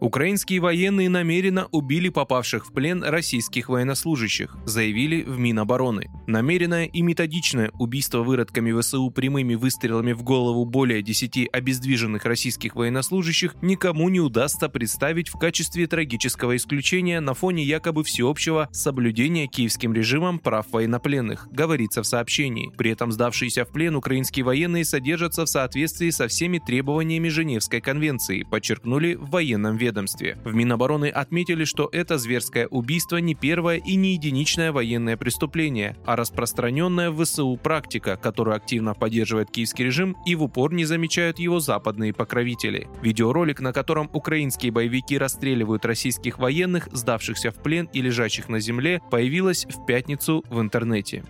Украинские военные намеренно убили попавших в плен российских военнослужащих, заявили в Минобороны. Намеренное и методичное убийство выродками ВСУ прямыми выстрелами в голову более 10 обездвиженных российских военнослужащих никому не удастся представить в качестве трагического исключения на фоне якобы всеобщего соблюдения киевским режимом прав военнопленных, говорится в сообщении. При этом сдавшиеся в плен украинские военные содержатся в соответствии со всеми требованиями Женевской конвенции, подчеркнули в военном ведомстве. В Минобороны отметили, что это зверское убийство не первое и не единичное военное преступление, а распространенная в ВСУ практика, которую активно поддерживает киевский режим и в упор не замечают его западные покровители. Видеоролик, на котором украинские боевики расстреливают российских военных, сдавшихся в плен и лежащих на земле, появилась в пятницу в интернете.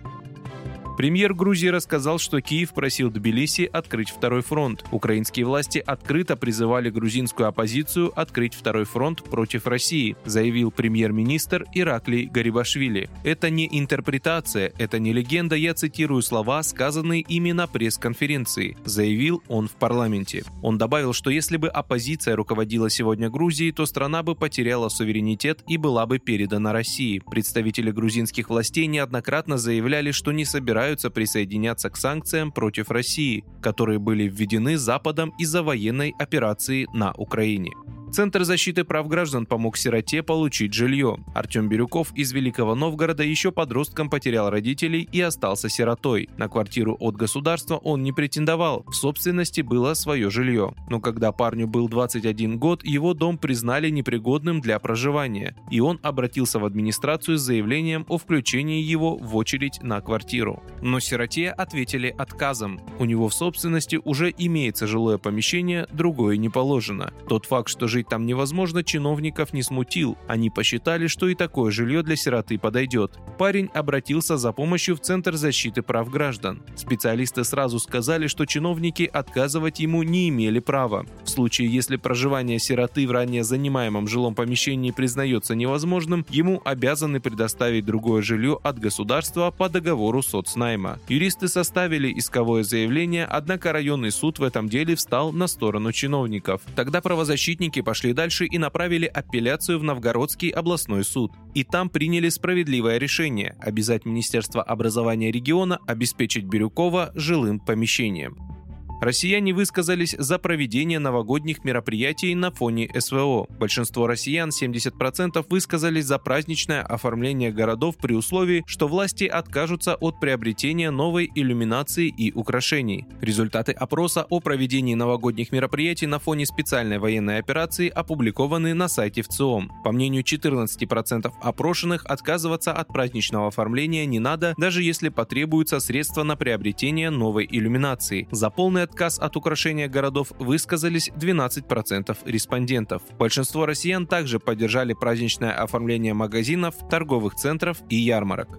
Премьер Грузии рассказал, что Киев просил Тбилиси открыть второй фронт. Украинские власти открыто призывали грузинскую оппозицию открыть второй фронт против России, заявил премьер-министр Ираклий Гарибашвили. Это не интерпретация, это не легенда, я цитирую слова, сказанные ими на пресс-конференции, заявил он в парламенте. Он добавил, что если бы оппозиция руководила сегодня Грузией, то страна бы потеряла суверенитет и была бы передана России. Представители грузинских властей неоднократно заявляли, что не собираются собираются присоединяться к санкциям против России, которые были введены Западом из-за военной операции на Украине. Центр защиты прав граждан помог сироте получить жилье. Артем Бирюков из Великого Новгорода еще подростком потерял родителей и остался сиротой. На квартиру от государства он не претендовал, в собственности было свое жилье. Но когда парню был 21 год, его дом признали непригодным для проживания, и он обратился в администрацию с заявлением о включении его в очередь на квартиру. Но сироте ответили отказом. У него в собственности уже имеется жилое помещение, другое не положено. Тот факт, что жить там невозможно, чиновников не смутил. Они посчитали, что и такое жилье для сироты подойдет. Парень обратился за помощью в Центр защиты прав граждан. Специалисты сразу сказали, что чиновники отказывать ему не имели права. В случае, если проживание сироты в ранее занимаемом жилом помещении признается невозможным, ему обязаны предоставить другое жилье от государства по договору соцнайма. Юристы составили исковое заявление, однако районный суд в этом деле встал на сторону чиновников. Тогда правозащитники пошли дальше и направили апелляцию в Новгородский областной суд. И там приняли справедливое решение – обязать Министерство образования региона обеспечить Бирюкова жилым помещением. Россияне высказались за проведение новогодних мероприятий на фоне СВО. Большинство россиян, 70%, высказались за праздничное оформление городов при условии, что власти откажутся от приобретения новой иллюминации и украшений. Результаты опроса о проведении новогодних мероприятий на фоне специальной военной операции опубликованы на сайте ВЦИОМ. По мнению 14% опрошенных, отказываться от праздничного оформления не надо, даже если потребуются средства на приобретение новой иллюминации. За полное отказ от украшения городов высказались 12% респондентов. Большинство россиян также поддержали праздничное оформление магазинов, торговых центров и ярмарок.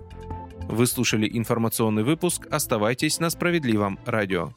Вы слушали информационный выпуск. Оставайтесь на справедливом радио.